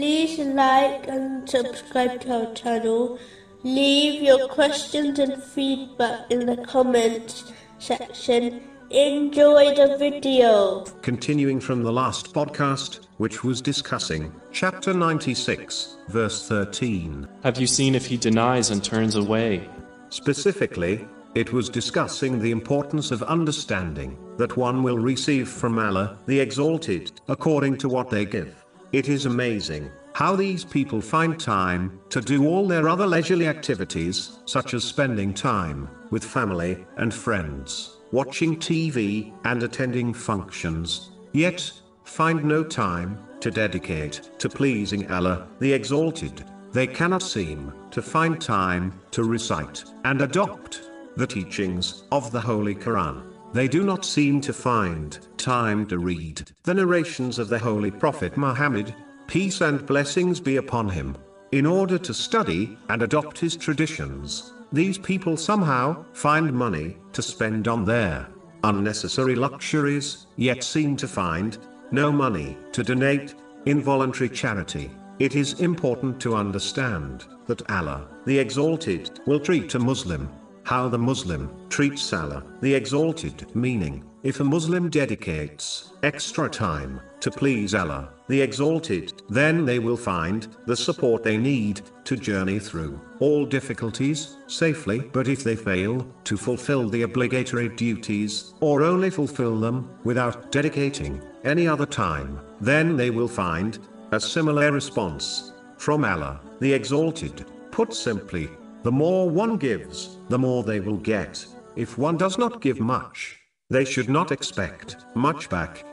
like and subscribe to our channel. Leave your questions and feedback in the comments section. Enjoy the video. Continuing from the last podcast, which was discussing chapter 96, verse 13. Have you seen if he denies and turns away? Specifically, it was discussing the importance of understanding that one will receive from Allah, the Exalted, according to what they give. It is amazing how these people find time to do all their other leisurely activities, such as spending time with family and friends watching TV, and attending functions, yet find no time to dedicate to pleasing Allah, the Exalted. They cannot seem to find time to recite and adopt the teachings of the Holy Quran. They do not seem to find time to read the narrations of the Holy Prophet Muhammad, peace and blessings be upon him, in order to study and adopt his traditions. These people somehow find money to spend on their unnecessary luxuries, yet seem to find no money to donate in voluntary charity. It is important to understand that Allah, the Exalted, will treat a Muslim how the Muslim treats Allah, the Exalted, meaning, if a Muslim dedicates extra time to please Allah, the Exalted, then they will find the support they need to journey through all difficulties safely. But if they fail to fulfill the obligatory duties, or only fulfill them without dedicating any other time, then they will find a similar response from Allah, the Exalted. Put simply, the more one gives, the more they will get. If one does not give much, they should not expect much back.